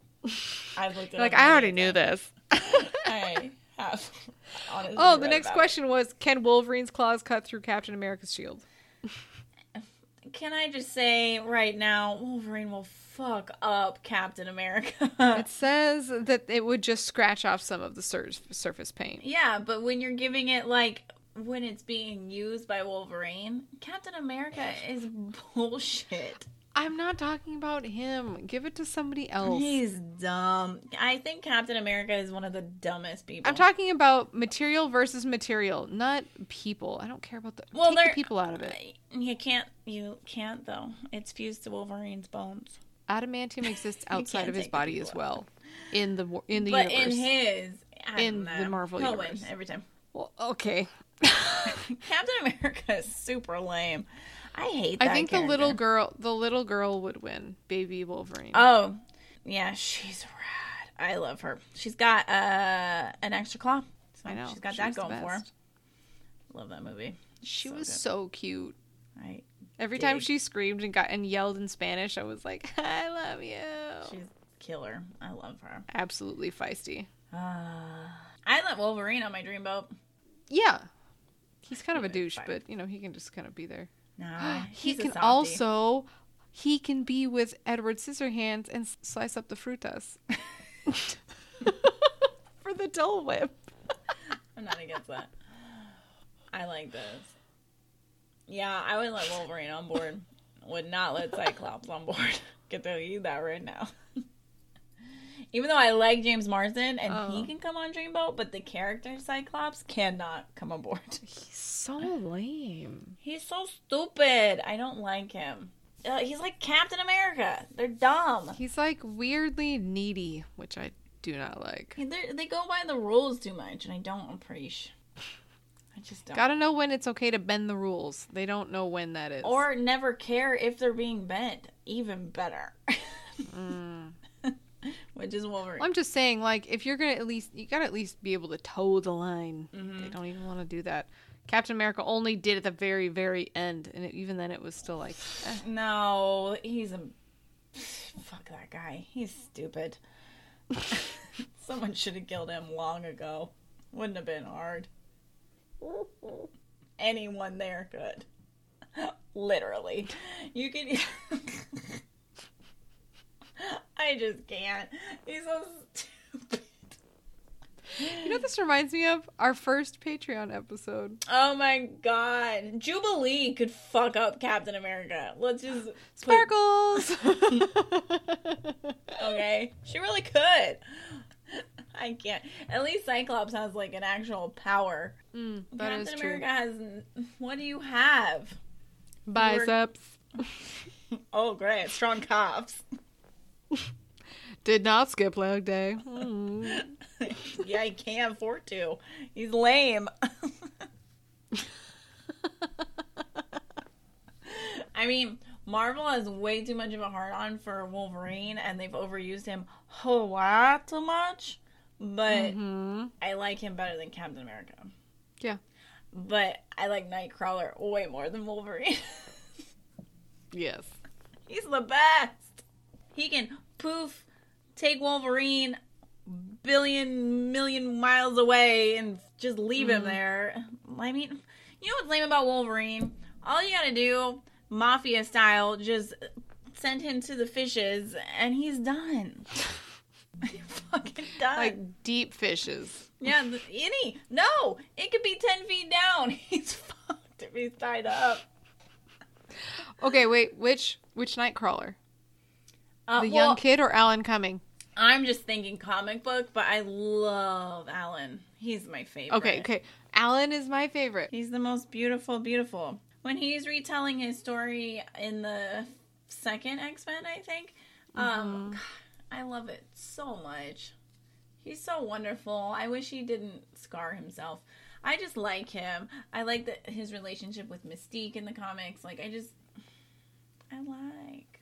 I've looked it Like I already knew times. this. I have. Oh, honestly oh, the next question was: Can Wolverine's claws cut through Captain America's shield? Can I just say right now, Wolverine will fuck up Captain America. It says that it would just scratch off some of the sur- surface paint. yeah, but when you're giving it like when it's being used by Wolverine, Captain America is bullshit. I'm not talking about him. Give it to somebody else. He's dumb. I think Captain America is one of the dumbest people. I'm talking about material versus material, not people. I don't care about the Well, take the people out of it. You can't. You can't though. It's fused to Wolverine's bones. Adamantium exists outside of his body as out. well. In the in the but universe. in his, I In the. Marvel He'll universe. win every time. well, okay. Captain America is super lame. I hate. That I think the little girl, the little girl would win. Baby Wolverine. Oh, yeah, she's rad. I love her. She's got uh an extra claw. So I know. She's got She that going for her. Love that movie. She so was good. so cute. I Every time she screamed and got and yelled in Spanish, I was like, "I love you." she's killer. I love her. Absolutely feisty. Uh, I let Wolverine on my dreamboat. Yeah, he's kind of a He douche, but you know he can just kind of be there. Nah, he can also he can be with Edward Scissorhands and slice up the frutas for the Dole Whip. I'm not against that. I like this. Yeah, I would let Wolverine on board. Would not let Cyclops on board. Can tell you that right now. Even though I like James Marsden and Oh. he can come on Dreamboat, but the character Cyclops cannot come on board. He's so lame. He's so stupid. I don't like him. Uh, he's like Captain America. They're dumb. He's like weirdly needy, which I do not like. They're, they go by the rules too much, and I don't appreciate. I just don't. Gotta know when it's okay to bend the rules. They don't know when that is. or never care if they're being bent. Even better. Mm. Which is Wolverine. I'm just saying, like, if you're gonna at least, you gotta at least be able to toe the line. Mhm. They don't even want to do that. Captain America only did at the very, very end, and it, even then, it was still like, eh. No, he's a fuck that guy. He's stupid. Someone should have killed him long ago. Wouldn't have been hard. Anyone there could. Literally. You could I just can't. He's so stupid. You know this reminds me of? Our first Patreon episode. Oh my god. Jubilee could fuck up Captain America. Let's just. Sparkles! okay. She really could. I can't. At least Cyclops has like an actual power. Mm, Captain is true. America has. What do you have? Biceps. Oh, great. Strong cops. Did not skip leg day. Mm. yeah, he can't afford to. He's lame. I mean, Marvel has way too much of a hard on for Wolverine, and they've overused him a lot too much. But Mhm. I like him better than Captain America. Yeah. But I like Nightcrawler way more than Wolverine. Yes. He's the best. He can poof, take Wolverine billion million miles away and just leave him mm. there. I mean, you know what's lame about Wolverine? All you gotta do, mafia style, just send him to the fishes and he's done. Fucking done. Like deep fishes. yeah, any. No, it could be 10 feet down. He's fucked if he's tied up. Okay, wait. Which which Nightcrawler? Uh, The well, young kid or Alan Cumming? I'm just thinking comic book, but I love Alan. He's my favorite. Okay, okay. Alan is my favorite. He's the most beautiful, beautiful. When he's retelling his story in the second X Men, I think, um, God, I love it so much. He's so wonderful. I wish he didn't scar himself. I just like him. I like that his relationship with Mystique in the comics. Like, I just, I like.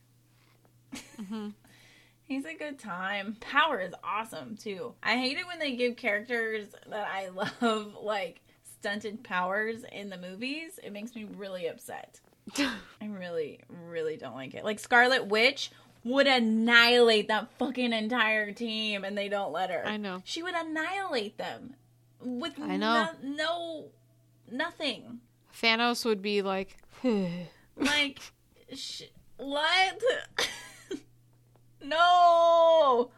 Mhm. He's a good time. Power is awesome too. I hate it when they give characters that I love like stunted powers in the movies. It makes me really upset. I really, really don't like it. Like Scarlet Witch would annihilate that fucking entire team, and they don't let her. I know. She would annihilate them with I know. no, no nothing. Thanos would be like, Like, sh- what? No!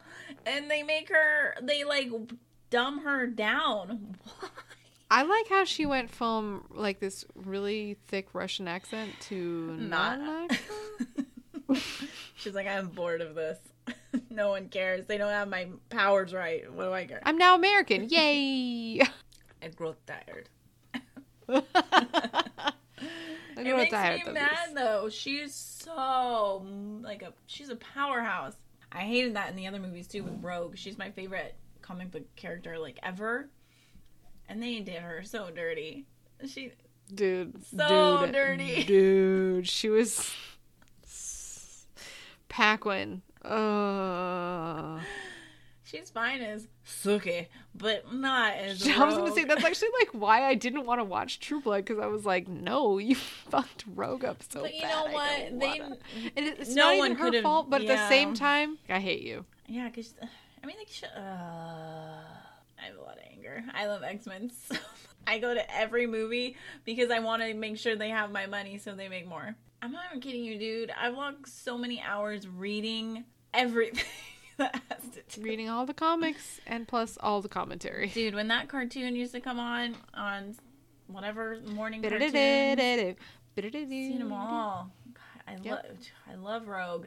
And they make her, they like dumb her down. Why? I like how she went from like this really thick Russian accent to Not. not. She's like, I'm bored of this. no one cares. They don't have my powers right. What do I care? I'm now American. Yay! I grow tired. I It makes me mad though. She's so like a she's a powerhouse. I hated that in the other movies too with Rogue. She's my favorite comic book character like ever. And they did her so dirty. She Dude, So dude, dirty. Dude, she was Paquin. Uh, she's fine as Sookie, but not as I was gonna say that's actually like why I didn't want to watch True Blood because I was like, no, you fucked Rogue up so bad. But you bad. know what? They wanna." And it's no not one even her fault, but at the same time, I hate you. Yeah, because I mean, like, sh- uh, I have a lot of anger. I love X Men so. I go to every movie because I want to make sure they have my money so they make more. I'm not even kidding you, dude. I've logged so many hours reading everything that has to do. Reading all the comics and plus all the commentary. Dude, when that cartoon used to come on on whatever morning cartoon, seen them all. God, I Yep. love I love Rogue.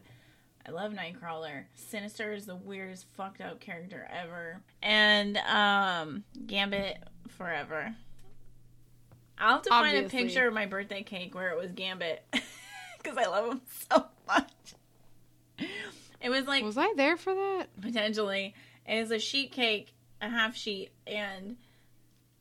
I love Nightcrawler. Sinister is the weirdest fucked up character ever. And um Gambit forever. I'll have to find a picture of my birthday cake where it was Gambit cuz I love him so much. It was like Was I there for that? potentially. It was a sheet cake, a half sheet, and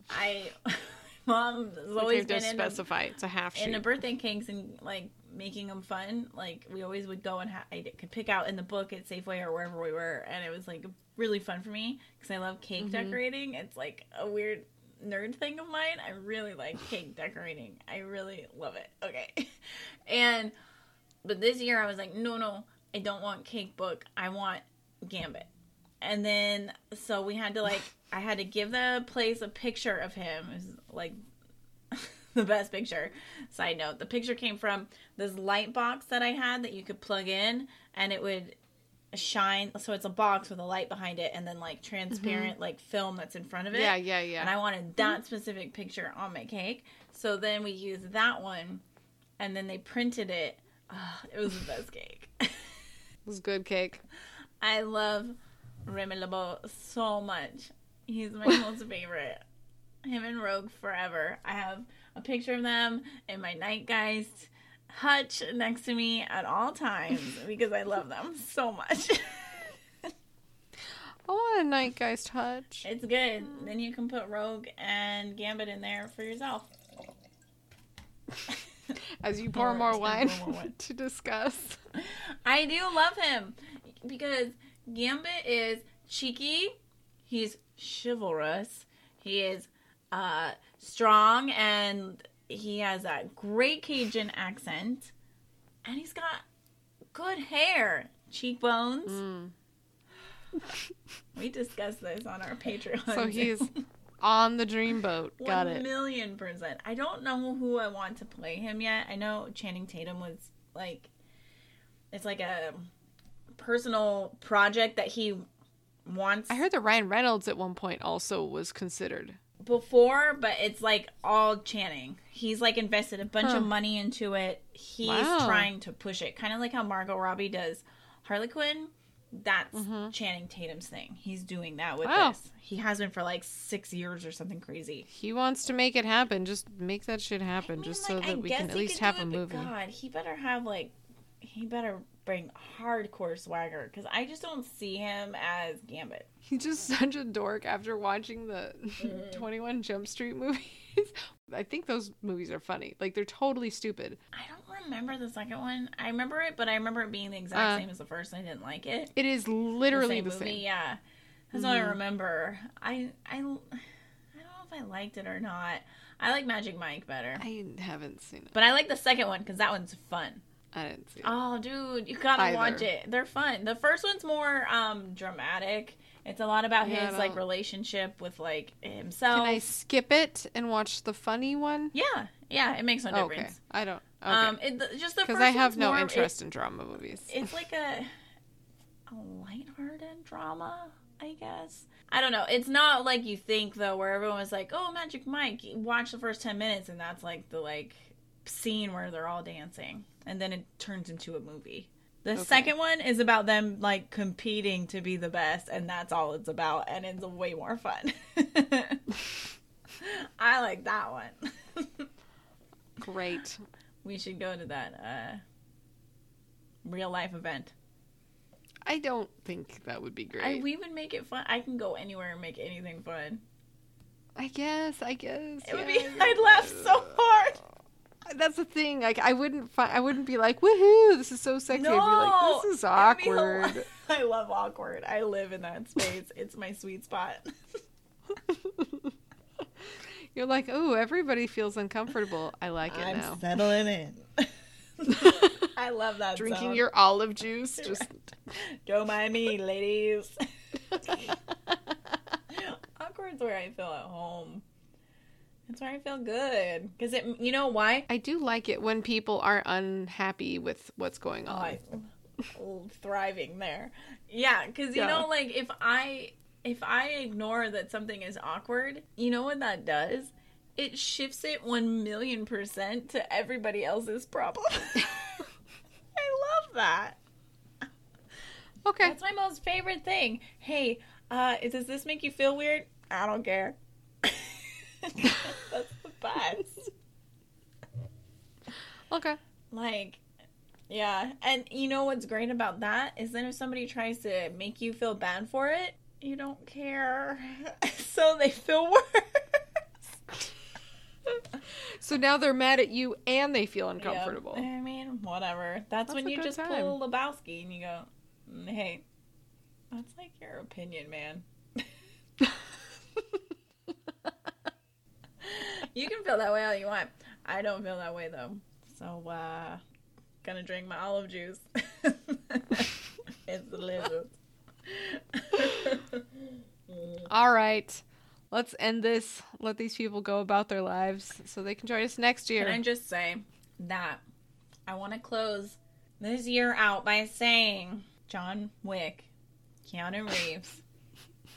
I mom has Like, always been specify it's a half sheet. in the birthday cakes and like making them fun. Like we always would go and ha- I could pick out in the book at Safeway or wherever we were, and it was like really fun for me because I love cake Mhm. decorating. It's like a weird nerd thing of mine. I really like cake decorating. I really love it. Okay, and but this year I was like, no, no, I don't want cake book. I want Gambit. And then so we had to like I had to give the place a picture of him. It was like the best picture. Side note, the picture came from this light box that I had that you could plug in and it would shine. So it's a box with a light behind it, and then like transparent mm-hmm. like film that's in front of it. Yeah, yeah, yeah. And I wanted mm-hmm. that specific picture on my cake. So then we used that one, and then they printed it. Oh, it was the best cake. was good cake. I love Remy LeBeau so much. He's my most favorite. Him and Rogue forever. I have a picture of them in my Nightgeist hutch next to me at all times because I love them so much. I want a Nightgeist hutch. It's good. Mm. Then you can put Rogue and Gambit in there for yourself. As you pour more wine pour more wine. to discuss. I do love him because Gambit is cheeky, he's chivalrous, he is uh, strong, and he has a great Cajun accent, and he's got good hair, cheekbones. Mm. We discussed this on our Patreon. So he's on the dreamboat. Got it. million percent. I don't know who I want to play him yet. I know Channing Tatum was like, it's like a personal project that he wants I heard that Ryan Reynolds at one point also was considered. before, but it's like all Channing. He's like invested a bunch Huh. of money into it. He's Wow. trying to push it, kind of like how Margot Robbie does Harley Quinn. That's Mhm. Channing Tatum's thing. He's doing that with Wow. this. He has been for like six years or something crazy. He wants to make it happen. Just make that shit happen, I mean, just like, so I that we can at least have do a movie. God, he better have like, he better bring hardcore swagger because I just don't see him as Gambit. He's just such a dork after watching the Mm. 21 Jump Street movies. I think those movies are funny. Like they're totally stupid. I don't remember the second one. I remember it, but I remember it being the exact Uh, same as the first. I didn't like it. It is literally the movie, same. yeah. That's all I remember. I I I don't know if I liked it or not. I like Magic Mike better, I haven't seen it. but I like the second one because that one's fun. I didn't see it. Oh, dude, you gotta Either. watch it. They're fun. The first one's more um dramatic. It's a lot about Yeah, his like relationship with like himself. Can I skip it and watch the funny one? Yeah, yeah, it makes no okay. difference. I don't. Okay. Um, it, the- just the Because I have no more- interest in drama movies. It's like a a lighthearted drama, I guess. I don't know. It's not like you think though, where everyone was like, "Oh, Magic Mike." Watch the first ten minutes, and that's like the like scene where they're all dancing, and then it turns into a movie. The Okay. second one is about them like competing to be the best, and that's all it's about, and it's way more fun. I like that one. Great. we should go to that uh, real life event. I don't think that would be great. I, we would make it fun. I can go anywhere and make anything fun. I guess. I guess. It would be. I'd laugh so hard. That's the thing. Like I wouldn't. Fi- I wouldn't be like, "Woohoo! This is so sexy." No, I'd be like, "This is awkward." I love awkward. I live in that space. It's my sweet spot. You're like, "Oh, everybody feels uncomfortable." I like it I'm now. settling in. I love that. Drinking sound. your olive juice, just Don't mind me, ladies. Awkward's where I feel at home. It's why I feel good because it. You know why? I do like it when people are unhappy with what's going Oh, on. I thriving there. Yeah, because you Yeah. know, like if I if I ignore that something is awkward, you know what that does? It shifts it one million percent to everybody else's problem. I love that. okay. That's my most favorite thing. Hey, uh, does this make you feel weird? I don't care. That's the best. Okay. Like, yeah. And you know what's great about that is then if somebody tries to make you feel bad for it, you don't care. so they feel worse. So now they're mad at you and they feel uncomfortable. Yep. I mean, whatever. That's, That's when you just time. pull Lebowski and you go, "Mm, hey, that's like your opinion, man. you can feel that way all you want. I don't feel that way though. So, uh, gonna drink my olive juice. it's delicious. All right. Let's end this. Let these people go about their lives so they can join us next year. Can I just say that I want to close this year out by saying John Wick, Keanu Reeves,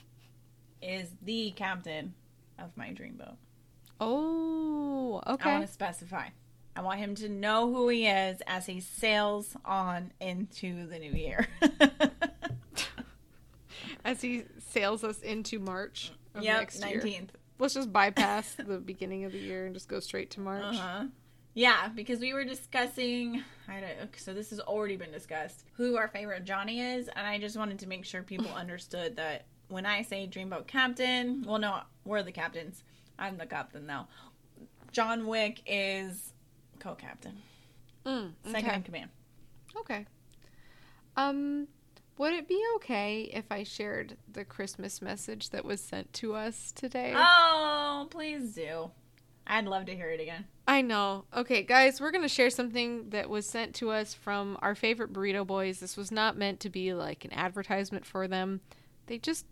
is the captain of my dreamboat. Oh, okay. I want to specify. I want him to know who he is as he sails on into the new year. As he sails us into March of yep, next year. Let's just bypass the beginning of the year and just go straight to March. Uh huh. Yeah, because we were discussing. I don't. So this has already been discussed. Who our favorite Johnny is, and I just wanted to make sure people understood that when I say Dreamboat Captain, well, no, we're the captains. I'm the captain now. John Wick is co-captain, Mm, second in command. Okay. Um, would it be okay if I shared the Christmas message that was sent to us today? Oh, please do. I'd love to hear it again. I know. Okay, guys, we're going to share something that was sent to us from our favorite burrito boys. This was not meant to be like an advertisement for them. They just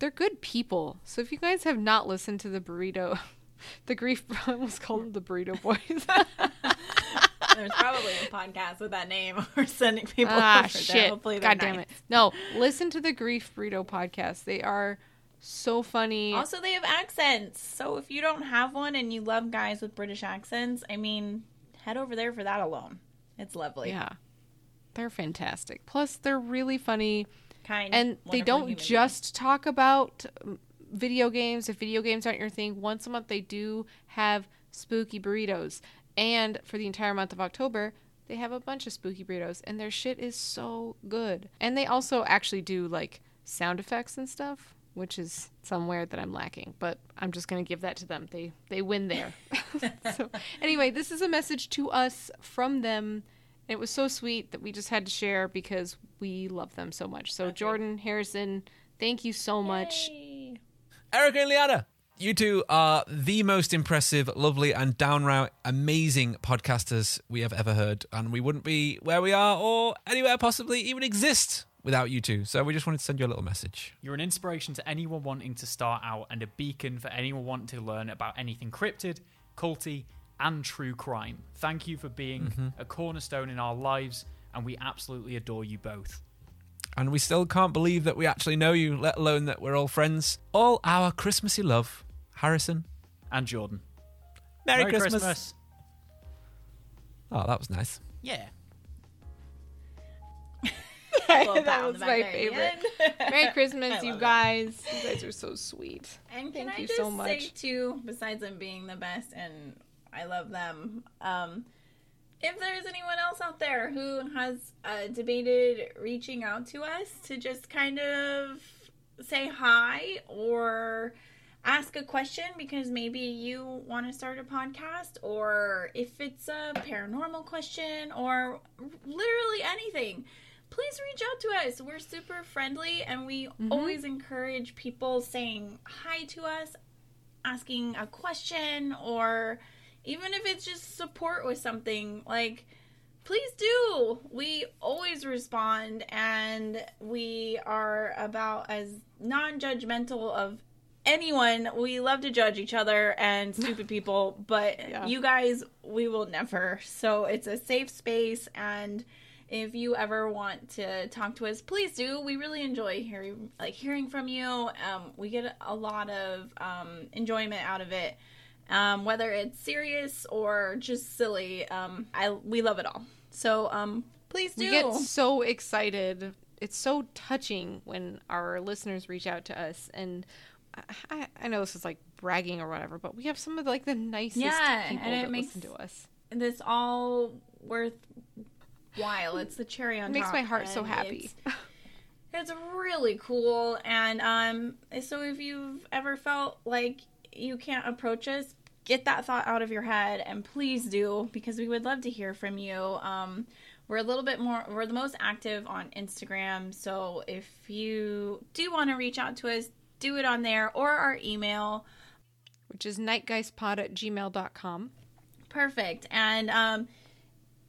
they're good people. So if you guys have not listened to the burrito the grief I almost called them the burrito boys. There's probably a podcast with that name or sending people ah, over shit. there. Hopefully God damn it. No, listen to the grief burrito podcast. They are so funny. Also, they have accents. So if you don't have one and you love guys with British accents, I mean, head over there for that alone. It's lovely. yeah. They're fantastic. Plus they're really funny. Kind. and they don't just talk about um, video games. If video games aren't your thing once a month they do have spooky burritos. And for the entire month of october they have a bunch of spooky burritos and their shit is so good. And they also actually do like sound effects and stuff which is somewhere that i'm lacking but i'm just going to give that to them. They they win there. So anyway this is a message to us from them it was so sweet that we just had to share because we love them so much. So, Okay. Jordan, Harrison, thank you so much. Yay. Erica and Liana, you two are the most impressive, lovely, and downright amazing podcasters we have ever heard. And we wouldn't be where we are or anywhere possibly even exist without you two. So we just wanted to send you a little message. You're an inspiration to anyone wanting to start out and a beacon for anyone wanting to learn about anything cryptid, culty, and true crime. Thank you for being mm-hmm. a cornerstone in our lives, and we absolutely adore you both. And we still can't believe that we actually know you, let alone that we're all friends. All our Christmassy love. Harrison, And Jordan. Merry, Christmas. Oh, that was nice. Yeah. That was my back there at the favorite. Merry Christmas, you love it. guys. You guys are so sweet. And can Thank I you just so say much. too, besides them being the best and I love them, um, if there's anyone else out there who has uh, debated reaching out to us to just kind of say hi or ask a question because maybe you want to start a podcast or if it's a paranormal question or literally anything please reach out to us. We're super friendly and we always encourage people saying hi to us asking a question or even if it's just support with something like please do. We always respond and we are about as non-judgmental of anyone. We love to judge each other and stupid people but Yeah. you guys we will never. So it's a safe space and if you ever want to talk to us please do. We really enjoy hearing like hearing from you. Um, we get a lot of um, enjoyment out of it um, whether it's serious or just silly um, I we love it all so um, please do We get so excited. It's so touching when our listeners reach out to us. And I, I, know this is like bragging or whatever, but we have some of like the nicest Yeah, people and it that makes- listen to us. this all worth while it's the cherry on top. It makes my heart so happy. it's, it's really cool and um so if you've ever felt like you can't approach us get that thought out of your head and please do because we would love to hear from you um we're a little bit more we're the most active on instagram so if you do want to reach out to us do it on there or our email Which is nightgeistpod at gmail.com. Perfect. And um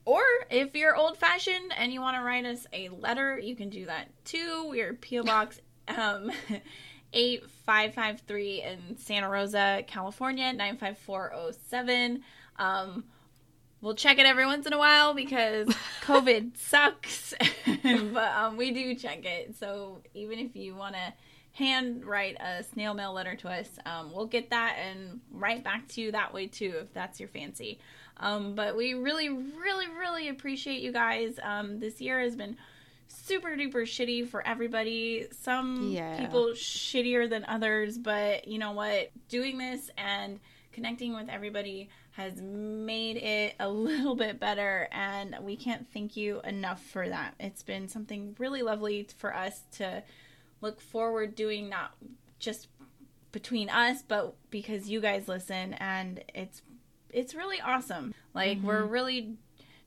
or if you're old fashioned and you want to write us a letter, you can do that too. We're PO Box um 8553 in Santa Rosa, California, 95407. Um we'll check it every once in a while because COVID sucks. but um, we do check it. So even if you want to hand write a snail mail letter to us, um, we'll get that and write back to you that way too, if that's your fancy. Um, but we really, really, really appreciate you guys. Um, this year has been super duper shitty for everybody. Some Yeah. people shittier than others, but you know what? Doing this and connecting with everybody has made it a little bit better, and we can't thank you enough for that. It's been something really lovely for us to look forward doing, not just between us, but because you guys listen, and it's it's really awesome. Like we're mm-hmm. really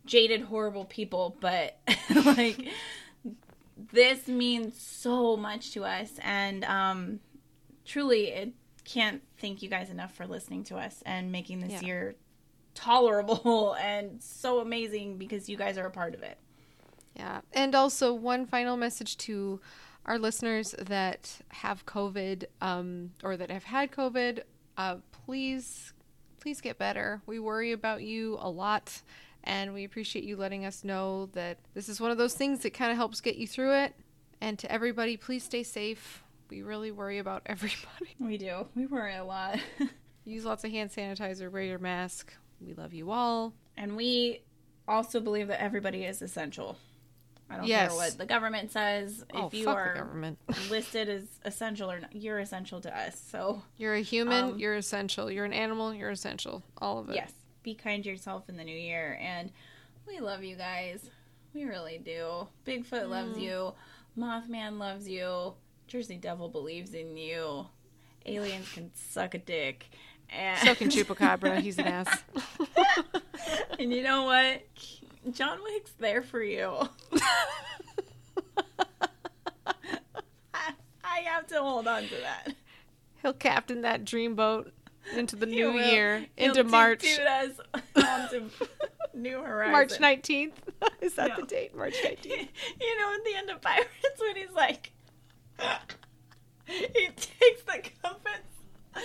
jaded, horrible people, but like this means so much to us, and um, truly, it can't thank you guys enough for listening to us and making this Yeah. year tolerable and so amazing because you guys are a part of it. Yeah. And also, one final message to our listeners that have COVID um, or that have had COVID uh, please, please get better. We worry about you a lot. And we appreciate you letting us know that this is one of those things that kind of helps get you through it. And to everybody, please stay safe. We really worry about everybody. We do. We worry a lot. Use lots of hand sanitizer, wear your mask. We love you all. and we also believe that everybody is essential. I don't Yes. care what the government says. oh, if you fuck are the government. listed as essential or not, you're essential to us. So, You're a human, Um, you're essential. You're an animal, you're essential. All of it. yes, be kind to yourself in the new year. And we love you guys. We really do. Bigfoot loves mm. you. Mothman loves you. Jersey Devil believes in you. Aliens can suck a dick. And, So can Chupacabra. He's an ass. and you know what? John Wick's there for you. I, I have to hold on to that. He'll captain that dreamboat into the He new will. year, He'll into March. onto New Horizon. March 19th. Is that No. the date? March 19th. you know, at the end of Pirates, when he's like, he takes the compass and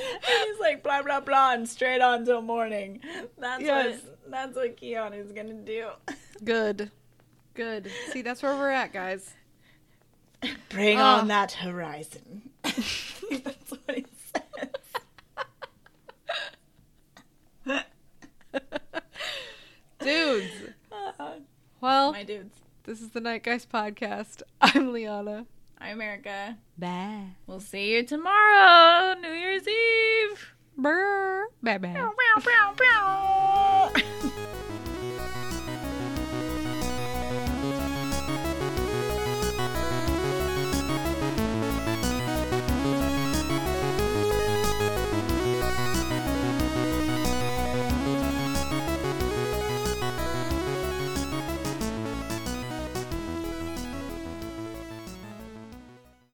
he's like, blah blah blah, and straight on till morning. That's Yes. what that's what Keanu's gonna do. Good. Good. See, that's where we're at, guys. Bring Ah. on that horizon. that's what he says. Dudes. Well, my dudes. this is the Nightgeist podcast. I'm Liana. I'm Erica. Bye. We'll see you tomorrow, New Year's Eve. Brr. Bye bye.